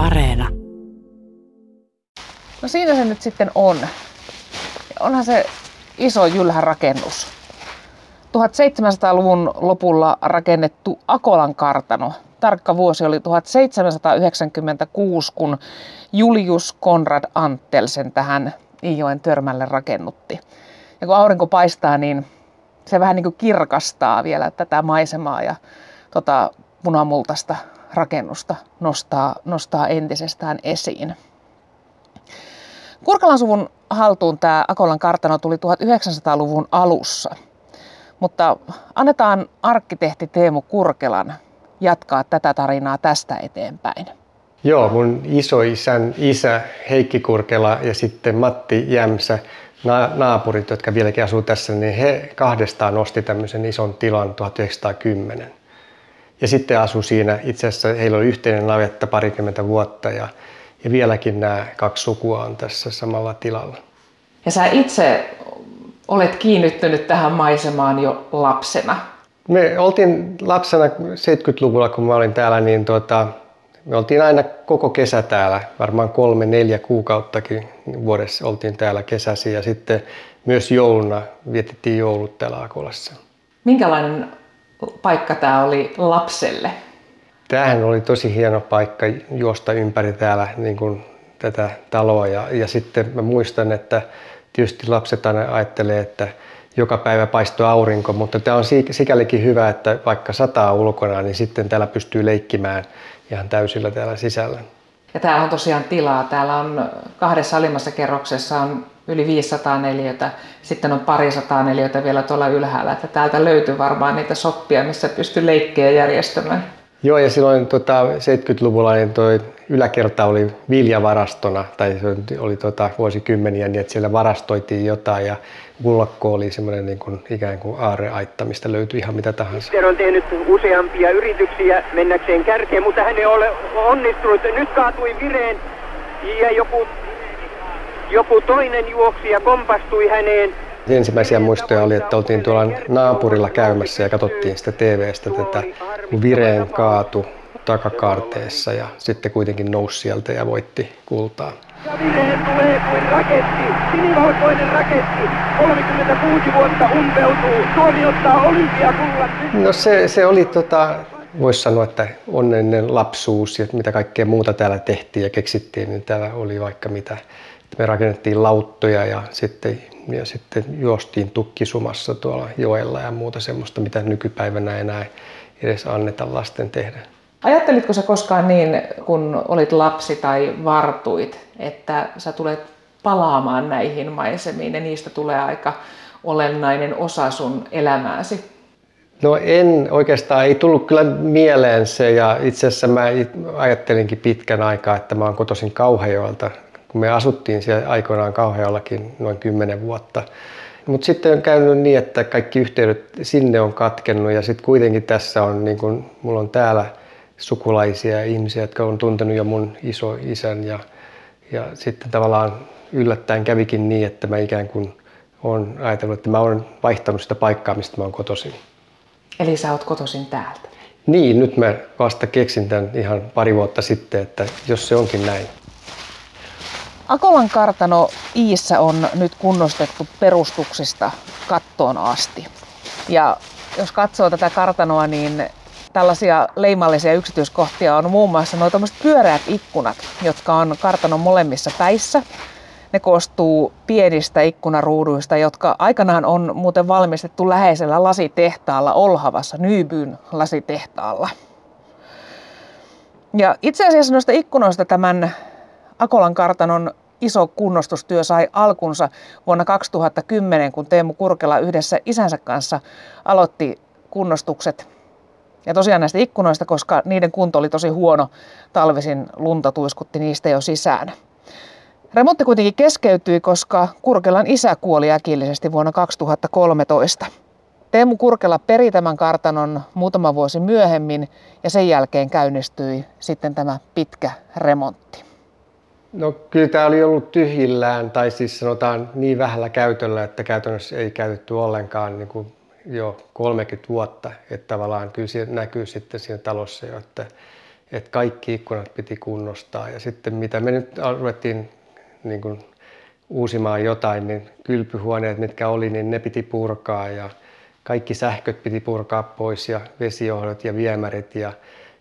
Areena. No siinä se nyt sitten on. Onhan se iso jylhä rakennus. 1700-luvun lopulla rakennettu Akolan kartano. Tarkka vuosi oli 1796, kun Julius Konrad Anttelsen tähän Iijoen törmälle rakennutti. Ja kun aurinko paistaa, niin se vähän niin kuin kirkastaa vielä tätä maisemaa ja tota punamultaista rakennusta nostaa, nostaa entisestään esiin. Kurkalan suvun haltuun tämä Akolan kartano tuli 1900-luvun alussa, mutta annetaan arkkitehti Teemu Kurkelan jatkaa tätä tarinaa tästä eteenpäin. Joo, mun isoisän isä Heikki Kurkela ja sitten Matti Jämsä, naapurit, jotka vieläkin asuu tässä, niin he kahdestaan osti tämmöisen ison tilan 1910. Ja sitten asu siinä, itse asiassa heillä oli yhteinen navetta parikymmentä vuotta ja, ja vieläkin nämä kaksi sukua on tässä samalla tilalla. Ja sä itse olet kiinnittynyt tähän maisemaan jo lapsena. Me oltiin lapsena 70-luvulla, kun mä olin täällä, niin tuota, me oltiin aina koko kesä täällä, varmaan kolme, neljä kuukauttakin vuodessa oltiin täällä kesäsi ja sitten myös jouluna vietettiin joulut täällä Akolassa. Minkälainen paikka tämä oli lapselle? Tämähän oli tosi hieno paikka juosta ympäri täällä niin kuin tätä taloa ja, ja sitten mä muistan, että tietysti lapset aina ajattelee, että joka päivä paistuu aurinko, mutta tämä on sikälikin hyvä, että vaikka sataa ulkona, niin sitten täällä pystyy leikkimään ihan täysillä täällä sisällä. Ja täällä on tosiaan tilaa. Täällä on kahdessa alimmassa kerroksessa on yli 500 neliötä, sitten on parisataa neliötä vielä tuolla ylhäällä. Että täältä löytyy varmaan niitä soppia, missä pystyy leikkejä järjestämään. Joo, ja silloin tota, 70-luvulla niin toi yläkerta oli viljavarastona, tai se oli tota, vuosikymmeniä, niin että siellä varastoitiin jotain, ja Ullakko oli semmoinen niin kuin, ikään kuin aareaitta, mistä löytyi ihan mitä tahansa. Sitten on tehnyt useampia yrityksiä mennäkseen kärkeen, mutta hän ei ole onnistunut. Nyt kaatui vireen ja joku, joku toinen juoksi ja kompastui häneen. Ensimmäisiä muistoja oli, että oltiin tuolla naapurilla käymässä ja katsottiin sitä TVstä tätä, kun vireen kaatu takakaarteessa ja sitten kuitenkin nousi sieltä ja voitti kultaa. Ja vireen tulee kuin raketti, sinivalkoinen raketti, 36 vuotta umpeutuu, Suomi ottaa. No se, se oli tota, voisi sanoa, että onnellinen lapsuus ja mitä kaikkea muuta täällä tehtiin ja keksittiin, niin täällä oli vaikka mitä. Me rakennettiin lauttoja ja sitten, ja sitten juostiin tukkisumassa tuolla joella ja muuta semmoista, mitä nykypäivänä enää edes anneta lasten tehdä. Ajattelitko sä koskaan niin, kun olit lapsi tai vartuit, että sä tulet palaamaan näihin maisemiin ja niistä tulee aika olennainen osa sun elämääsi? No en oikeastaan, ei tullut kyllä mieleen se ja itse asiassa mä ajattelinkin pitkän aikaa, että mä oon kotoisin Kauhajoelta, kun me asuttiin siellä aikoinaan Kauhajoellakin noin 10 vuotta. Mutta sitten on käynyt niin, että kaikki yhteydet sinne on katkennut ja sitten kuitenkin tässä on, niin kun, mulla on täällä sukulaisia ja ihmisiä, jotka on tuntenut jo mun iso isän ja, ja sitten tavallaan yllättäen kävikin niin, että mä ikään kuin olen ajatellut, että mä olen vaihtanut sitä paikkaa, mistä mä oon kotoisin. Eli sä oot kotoisin täältä? Niin, nyt mä vasta keksin tämän ihan pari vuotta sitten, että jos se onkin näin. Akolan kartano Iissä on nyt kunnostettu perustuksista kattoon asti. Ja jos katsoo tätä kartanoa, niin tällaisia leimallisia yksityiskohtia on muun muassa nuo pyöreät ikkunat, jotka on kartanon molemmissa päissä. Ne koostuu pienistä ikkunaruuduista, jotka aikanaan on muuten valmistettu läheisellä lasitehtaalla Olhavassa, Nybyn lasitehtaalla. Ja itse asiassa noista ikkunoista tämän Akolan kartanon iso kunnostustyö sai alkunsa vuonna 2010, kun Teemu Kurkela yhdessä isänsä kanssa aloitti kunnostukset. Ja tosiaan näistä ikkunoista, koska niiden kunto oli tosi huono, talvisin lunta tuiskutti niistä jo sisään. Remontti kuitenkin keskeytyi, koska Kurkelan isä kuoli äkillisesti vuonna 2013. Teemu Kurkela peri tämän kartanon muutama vuosi myöhemmin ja sen jälkeen käynnistyi sitten tämä pitkä remontti. No kyllä tämä oli ollut tyhjillään tai siis sanotaan niin vähällä käytöllä, että käytännössä ei käytetty ollenkaan niin kuin jo 30 vuotta. Että tavallaan kyllä se näkyy sitten siinä talossa jo, että, että kaikki ikkunat piti kunnostaa. Ja sitten mitä me nyt ruvettiin niin kuin uusimaan jotain, niin kylpyhuoneet, mitkä oli, niin ne piti purkaa ja kaikki sähköt piti purkaa pois ja vesijohdot ja viemärit ja,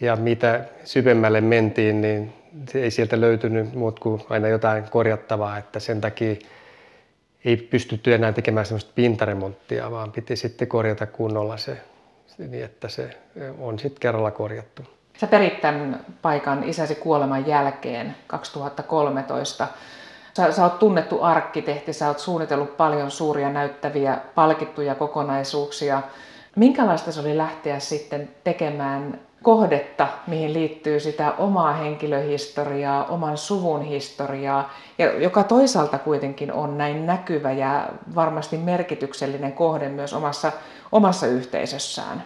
ja mitä syvemmälle mentiin, niin ei sieltä löytynyt muut kuin aina jotain korjattavaa, että sen takia ei pystytty enää tekemään sellaista pintaremonttia, vaan piti sitten korjata kunnolla se, niin että se on sitten kerralla korjattu. Sä perit tämän paikan isäsi kuoleman jälkeen 2013. Sä, sä oot tunnettu arkkitehti, sä oot suunnitellut paljon suuria näyttäviä palkittuja kokonaisuuksia. Minkälaista se oli lähteä sitten tekemään kohdetta, mihin liittyy sitä omaa henkilöhistoriaa, oman suvun historiaa, ja joka toisaalta kuitenkin on näin näkyvä ja varmasti merkityksellinen kohde myös omassa, omassa yhteisössään?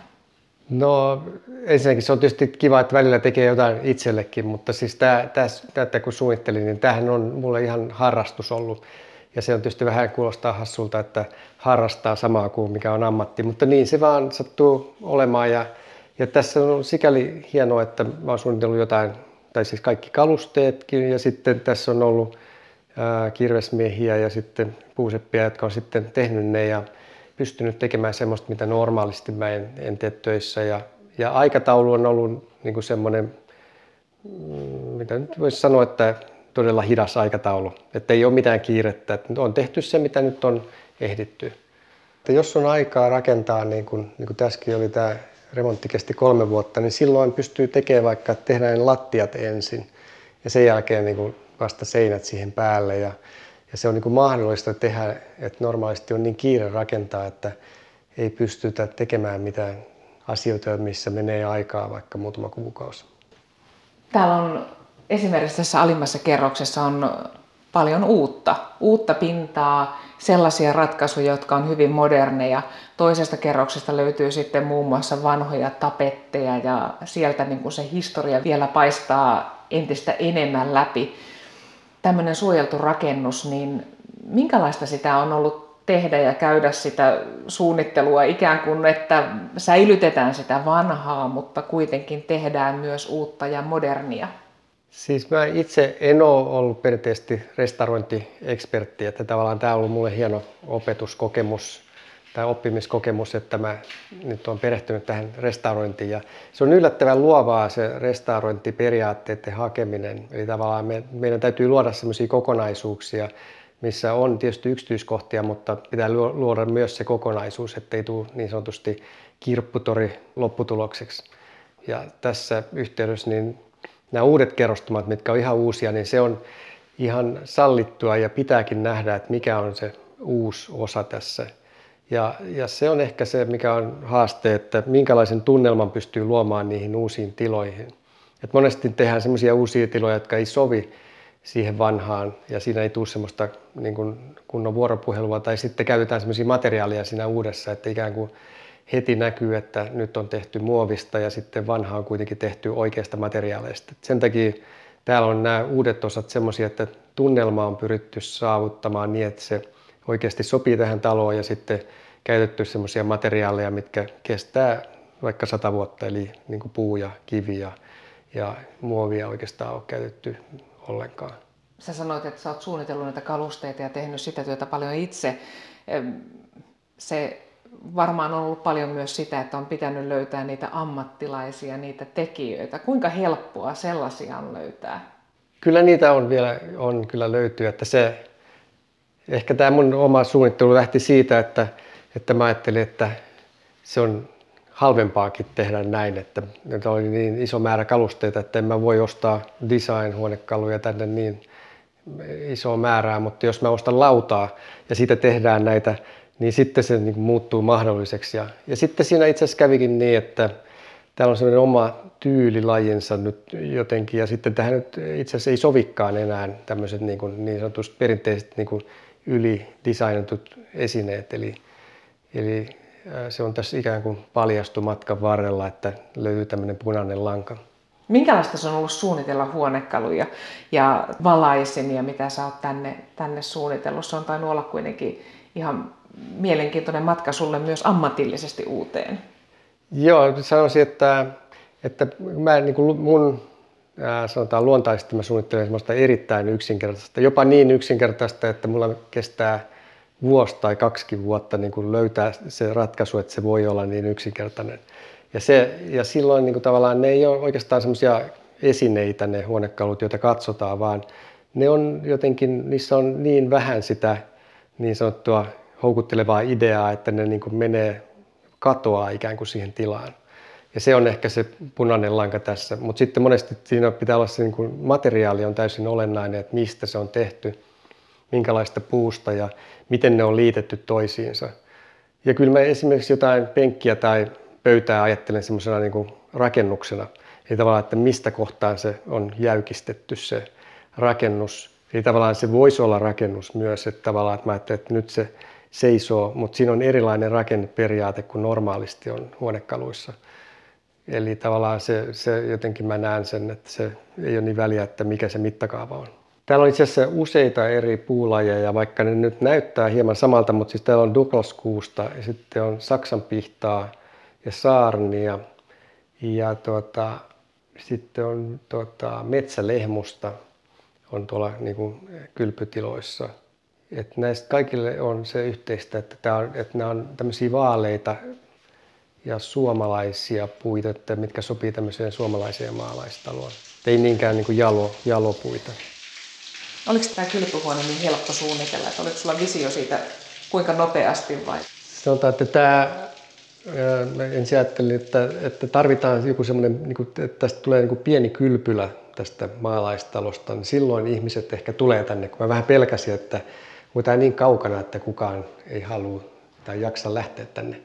No ensinnäkin se on tietysti kiva, että välillä tekee jotain itsellekin, mutta siis tämä, tätä kun suunnittelin, niin tämähän on mulle ihan harrastus ollut. Ja se on tietysti vähän kuulostaa hassulta, että harrastaa samaa kuin mikä on ammatti, mutta niin se vaan sattuu olemaan. Ja, ja tässä on sikäli hienoa, että mä oon suunnitellut jotain, tai siis kaikki kalusteetkin, ja sitten tässä on ollut kirvesmiehiä ja sitten puuseppiä, jotka on sitten tehnyt ne. Ja, pystynyt tekemään semmoista, mitä normaalisti mä en, en tee töissä. Ja, ja aikataulu on ollut niin semmoinen, mm, mitä nyt voisi sanoa, että todella hidas aikataulu. Että ei ole mitään kiirettä. Että on tehty se, mitä nyt on ehditty. Että jos on aikaa rakentaa, niin kuin, niin kuin tässäkin oli tämä remontti kolme vuotta, niin silloin pystyy tekemään vaikka, että tehdään lattiat ensin ja sen jälkeen niin kuin vasta seinät siihen päälle. Ja, ja se on niin kuin mahdollista tehdä, että normaalisti on niin kiire rakentaa, että ei pystytä tekemään mitään asioita, missä menee aikaa vaikka muutama kuukausi. Täällä on esimerkiksi tässä alimmassa kerroksessa on paljon uutta, uutta pintaa, sellaisia ratkaisuja, jotka on hyvin moderneja. Toisesta kerroksesta löytyy sitten muun muassa vanhoja tapetteja ja sieltä niin kuin se historia vielä paistaa entistä enemmän läpi tämmöinen suojeltu rakennus, niin minkälaista sitä on ollut tehdä ja käydä sitä suunnittelua ikään kuin, että säilytetään sitä vanhaa, mutta kuitenkin tehdään myös uutta ja modernia? Siis mä itse en ole ollut perinteisesti restaurointiekspertti, että tavallaan tämä on ollut mulle hieno opetuskokemus tai oppimiskokemus, että mä nyt olen perehtynyt tähän restaurointiin. Ja se on yllättävän luovaa se restaurointiperiaatteiden hakeminen. Eli tavallaan me, meidän täytyy luoda sellaisia kokonaisuuksia, missä on tietysti yksityiskohtia, mutta pitää luoda myös se kokonaisuus, ettei tule niin sanotusti kirpputori lopputulokseksi. Ja tässä yhteydessä niin nämä uudet kerrostumat, mitkä on ihan uusia, niin se on ihan sallittua ja pitääkin nähdä, että mikä on se uusi osa tässä ja, ja se on ehkä se, mikä on haaste, että minkälaisen tunnelman pystyy luomaan niihin uusiin tiloihin. Et monesti tehdään sellaisia uusia tiloja, jotka ei sovi siihen vanhaan ja siinä ei tule semmoista niin kuin kunnon vuoropuhelua tai sitten käytetään semmoisia materiaaleja siinä uudessa, että ikään kuin heti näkyy, että nyt on tehty muovista ja sitten vanha on kuitenkin tehty oikeasta materiaaleista. Sen takia täällä on nämä uudet osat semmoisia, että tunnelma on pyritty saavuttamaan niin, että se oikeasti sopii tähän taloon ja sitten käytetty sellaisia materiaaleja, mitkä kestää vaikka sata vuotta, eli niin kuin puu ja kivi ja, ja muovia oikeastaan ole käytetty ollenkaan. Sä sanoit, että sä oot suunnitellut näitä kalusteita ja tehnyt sitä työtä paljon itse. Se varmaan on ollut paljon myös sitä, että on pitänyt löytää niitä ammattilaisia, niitä tekijöitä. Kuinka helppoa sellaisia on löytää? Kyllä niitä on vielä on kyllä löytyy, että se Ehkä tämä mun oma suunnittelu lähti siitä, että, että mä ajattelin, että se on halvempaakin tehdä näin, että nyt oli niin iso määrä kalusteita, että en mä voi ostaa design-huonekaluja tänne niin iso määrää, mutta jos mä ostan lautaa ja siitä tehdään näitä, niin sitten se niin muuttuu mahdolliseksi. Ja, ja sitten siinä itse asiassa kävikin niin, että täällä on sellainen oma tyylilajinsa nyt jotenkin, ja sitten tähän nyt itse asiassa ei sovikkaan enää tämmöiset niin, kuin, niin sanotusti perinteiset niin kuin yli designatut esineet. Eli, eli se on tässä ikään kuin paljastu matkan varrella, että löytyy tämmöinen punainen lanka. Minkälaista se on ollut suunnitella huonekaluja ja valaisimia, mitä sä oot tänne, tänne suunnitellut? Se on tainnut olla kuitenkin ihan mielenkiintoinen matka sulle myös ammatillisesti uuteen. Joo, sanoisin, että, että mä, niin kuin mun sanotaan luontaisesti mä suunnittelen semmoista erittäin yksinkertaista, jopa niin yksinkertaista, että mulla kestää vuosi tai kaksi vuotta niin kuin löytää se ratkaisu, että se voi olla niin yksinkertainen. Ja, se, ja silloin niin kuin tavallaan ne ei ole oikeastaan semmoisia esineitä ne huonekalut, joita katsotaan, vaan ne on jotenkin, niissä on niin vähän sitä niin sanottua houkuttelevaa ideaa, että ne niin kuin menee, katoaa ikään kuin siihen tilaan. Ja se on ehkä se punainen lanka tässä. Mutta sitten monesti siinä pitää olla se niin kuin materiaali on täysin olennainen, että mistä se on tehty, minkälaista puusta ja miten ne on liitetty toisiinsa. Ja kyllä mä esimerkiksi jotain penkkiä tai pöytää ajattelen semmoisena niin rakennuksena. Eli tavallaan, että mistä kohtaan se on jäykistetty se rakennus. Eli tavallaan se voisi olla rakennus myös, että tavallaan, että mä ajattelen, että nyt se seisoo, mutta siinä on erilainen rakenneperiaate kuin normaalisti on huonekaluissa. Eli tavallaan se, se jotenkin mä näen sen, että se ei ole niin väliä, että mikä se mittakaava on. Täällä on itse asiassa useita eri puulajeja, vaikka ne nyt näyttää hieman samalta, mutta siis täällä on Douglas-kuusta ja sitten on Saksanpihtaa ja saarnia ja tuota, sitten on tuota, metsälehmusta on tuolla niin kuin kylpytiloissa. Et näistä kaikille on se yhteistä, että, tää on, että nämä on tämmöisiä vaaleita ja suomalaisia puita, että mitkä sopii tämmöiseen suomalaiseen maalaistaloon. Ei niinkään niin kuin jalo, jalopuita. Oliko tämä kylpyhuone niin helppo suunnitella, että oliko sulla visio siitä kuinka nopeasti vai? Sanotaan, että tämä, ensin ajattelin, että, että tarvitaan joku semmoinen, niin kuin, että tästä tulee niin kuin pieni kylpylä tästä maalaistalosta, niin silloin ihmiset ehkä tulee tänne, kun mä vähän pelkäsin, että tämä niin kaukana, että kukaan ei halua tai jaksa lähteä tänne.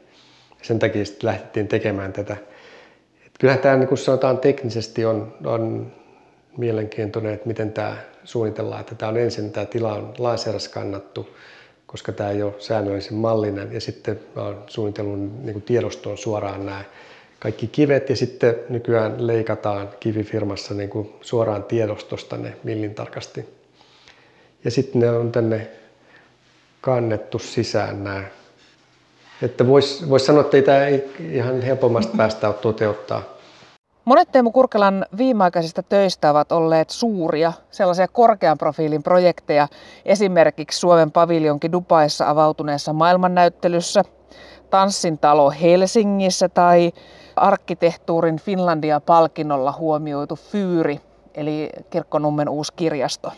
Sen takia sitten lähdettiin tekemään tätä. Et kyllähän tämä, niin kuin sanotaan, teknisesti on, on mielenkiintoinen, että miten tämä suunnitellaan. Että tämä on ensin, tämä tila on laserskannattu, koska tämä ei ole säännöllisen mallinen. Ja sitten olen suunnitellut niin kuin tiedostoon suoraan nämä kaikki kivet ja sitten nykyään leikataan kivifirmassa niin kuin suoraan tiedostosta ne millin tarkasti. Ja sitten ne on tänne kannettu sisään nämä. Että voisi vois sanoa, että ei tämä ihan helpommasta päästä ole toteuttaa. Monet Teemu Kurkelan viimeaikaisista töistä ovat olleet suuria, sellaisia korkean profiilin projekteja, esimerkiksi Suomen paviljonki Dubaissa avautuneessa maailmannäyttelyssä, Tanssin talo Helsingissä tai arkkitehtuurin Finlandia-palkinnolla huomioitu Fyyri, eli Kirkkonummen uusi kirjasto.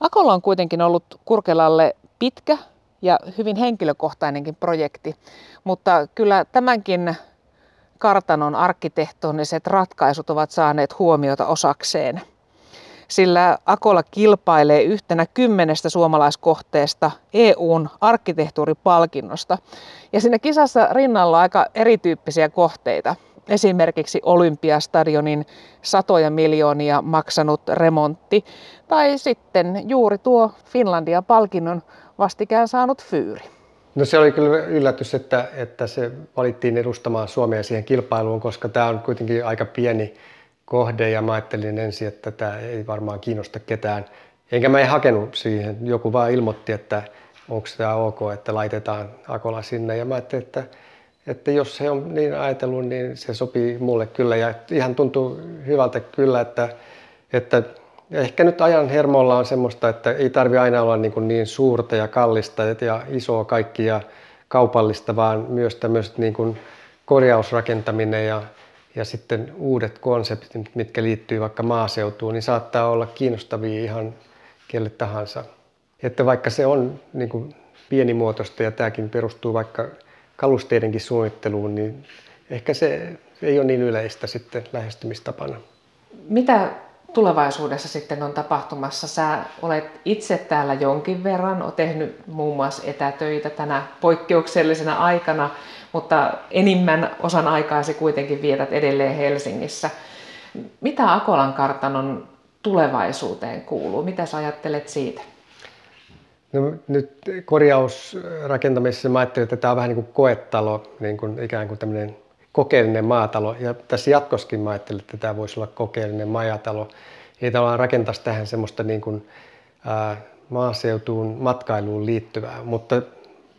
Akolla on kuitenkin ollut Kurkelalle pitkä ja hyvin henkilökohtainenkin projekti, mutta kyllä tämänkin kartanon arkkitehtoniset ratkaisut ovat saaneet huomiota osakseen. Sillä Akola kilpailee yhtenä kymmenestä suomalaiskohteesta EUn arkkitehtuuripalkinnosta. Ja siinä kisassa rinnalla on aika erityyppisiä kohteita. Esimerkiksi Olympiastadionin satoja miljoonia maksanut remontti tai sitten juuri tuo Finlandia-palkinnon vastikään saanut Fyyri. No se oli kyllä yllätys, että, että se valittiin edustamaan Suomea siihen kilpailuun, koska tämä on kuitenkin aika pieni kohde ja mä ajattelin ensin, että tämä ei varmaan kiinnosta ketään. Enkä mä ei hakenut siihen, joku vaan ilmoitti, että onko tämä ok, että laitetaan Akola sinne ja mä ajattelin, että, että jos he on niin ajatellut, niin se sopii mulle kyllä ja ihan tuntuu hyvältä kyllä, että, että ehkä nyt ajan hermolla on semmoista, että ei tarvi aina olla niin, niin suurta ja kallista ja isoa kaikkia kaupallista, vaan myös tämmöiset niin kuin korjausrakentaminen ja, ja sitten uudet konseptit, mitkä liittyy vaikka maaseutuun, niin saattaa olla kiinnostavia ihan kelle tahansa. Että vaikka se on niin kuin pienimuotoista ja tämäkin perustuu vaikka kalusteidenkin suunnitteluun, niin ehkä se ei ole niin yleistä sitten lähestymistapana. Mitä tulevaisuudessa sitten on tapahtumassa? Sä olet itse täällä jonkin verran, olet tehnyt muun muassa etätöitä tänä poikkeuksellisena aikana, mutta enimmän osan aikaasi kuitenkin vietät edelleen Helsingissä. Mitä Akolan kartanon tulevaisuuteen kuuluu? Mitä sä ajattelet siitä? No, nyt korjausrakentamisessa mä ajattelin, että tämä on vähän niin kuin koetalo, niin kuin ikään kuin tämmöinen kokeellinen maatalo. Ja tässä jatkoskin mä ajattelin, että tämä voisi olla kokeellinen majatalo. Eli tavallaan rakentaisi tähän semmoista niin kuin, ää, maaseutuun, matkailuun liittyvää. Mutta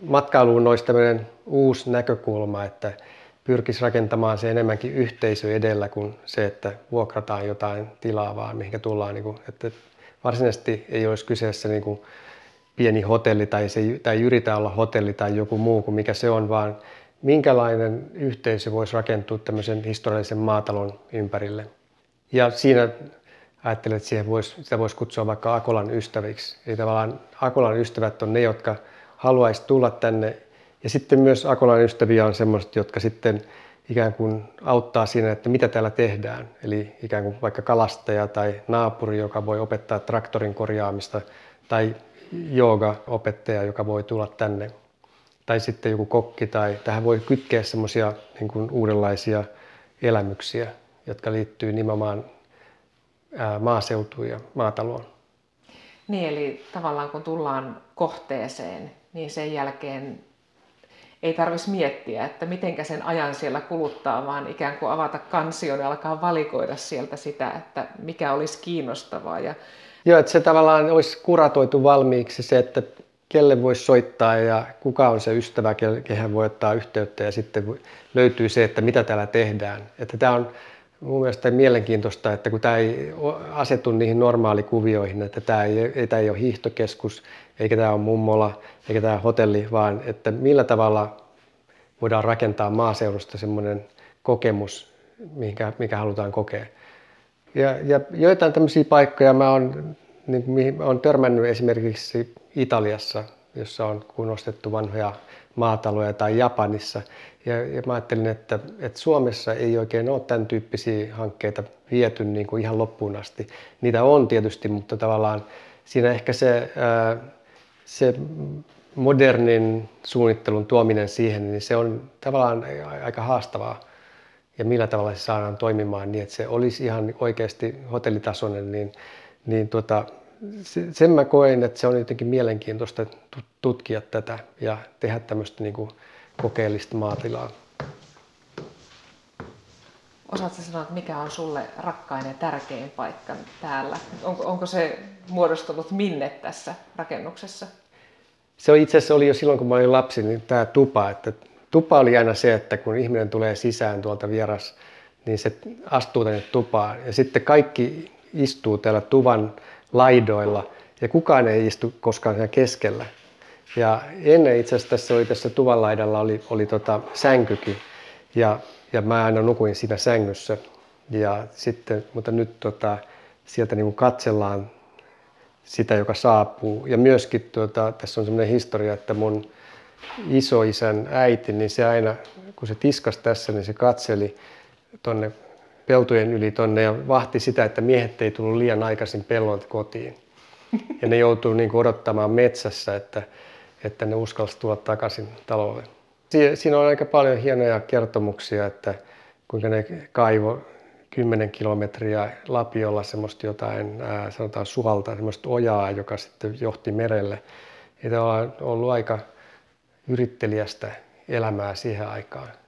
matkailuun olisi tämmöinen uusi näkökulma, että pyrkisi rakentamaan se enemmänkin yhteisö edellä kuin se, että vuokrataan jotain tilaa vaan, mihinkä tullaan. Niin kuin, että varsinaisesti ei olisi kyseessä niin kuin pieni hotelli tai, se, tai yritä olla hotelli tai joku muu kuin mikä se on, vaan minkälainen yhteisö voisi rakentua tämmöisen historiallisen maatalon ympärille. Ja siinä ajattelen, että siihen voisi, sitä voisi kutsua vaikka Akolan ystäviksi. Eli tavallaan Akolan ystävät on ne, jotka haluaisi tulla tänne. Ja sitten myös Akolan ystäviä on semmoiset, jotka sitten ikään kuin auttaa siinä, että mitä täällä tehdään. Eli ikään kuin vaikka kalastaja tai naapuri, joka voi opettaa traktorin korjaamista, tai jooga-opettaja, joka voi tulla tänne. Tai sitten joku kokki, tai tähän voi kytkeä semmoisia niin uudenlaisia elämyksiä, jotka liittyy nimenomaan maaseutuun ja maataloon. Niin, eli tavallaan kun tullaan kohteeseen, niin sen jälkeen ei tarvitsisi miettiä, että mitenkä sen ajan siellä kuluttaa, vaan ikään kuin avata kansion ja alkaa valikoida sieltä sitä, että mikä olisi kiinnostavaa. Ja... Joo, että se tavallaan olisi kuratoitu valmiiksi se, että kelle voisi soittaa ja kuka on se ystävä, kehen voi ottaa yhteyttä ja sitten löytyy se, että mitä täällä tehdään. Että tämä on mun mielestä mielenkiintoista, että kun tämä ei asetu niihin normaalikuvioihin, että tämä ei, tämä ei ole hiihtokeskus, eikä tämä ole mummola, eikä tämä hotelli, vaan että millä tavalla voidaan rakentaa maaseudusta semmoinen kokemus, mikä, mikä halutaan kokea. Ja, ja joitain tämmöisiä paikkoja mä oon, niin, mihin olen törmännyt esimerkiksi Italiassa, jossa on kunnostettu vanhoja maataloja tai Japanissa. Ja, ja mä ajattelin, että, että Suomessa ei oikein ole tämän tyyppisiä hankkeita viety niin kuin ihan loppuun asti. Niitä on tietysti, mutta tavallaan siinä ehkä se, se modernin suunnittelun tuominen siihen, niin se on tavallaan aika haastavaa. Ja millä tavalla se saadaan toimimaan niin, että se olisi ihan oikeasti hotellitasoinen, niin, niin tuota, sen mä koen, että se on jotenkin mielenkiintoista tutkia tätä ja tehdä tämmöistä niin kuin kokeellista maatilaa. Osaatko sanoa, että mikä on sulle rakkain ja tärkein paikka täällä? Onko, onko se muodostunut minne tässä rakennuksessa? Se itse asiassa oli jo silloin, kun mä olin lapsi, niin tämä tupa. Että tupa oli aina se, että kun ihminen tulee sisään tuolta vieras, niin se astuu tänne tupaan. Ja sitten kaikki istuu täällä tuvan laidoilla ja kukaan ei istu koskaan siellä keskellä. Ja ennen itse asiassa tässä oli tässä tuvan laidalla oli, oli tota sänkykin ja, ja mä aina nukuin siinä sängyssä. Ja sitten, mutta nyt tota, sieltä niin katsellaan sitä, joka saapuu. Ja myöskin tuota, tässä on semmoinen historia, että mun isoisän äiti, niin se aina, kun se tiskas tässä, niin se katseli tonne peltojen yli tonne ja vahti sitä, että miehet ei tullut liian aikaisin pellolta kotiin. Ja ne joutuu niin odottamaan metsässä, että, että ne uskalsi tulla takaisin talolle. Siinä on aika paljon hienoja kertomuksia, että kuinka ne kaivo 10 kilometriä Lapiolla semmoista jotain, ää, sanotaan suhalta, semmoista ojaa, joka sitten johti merelle. Ja tämä on ollut aika yrittelijästä elämää siihen aikaan.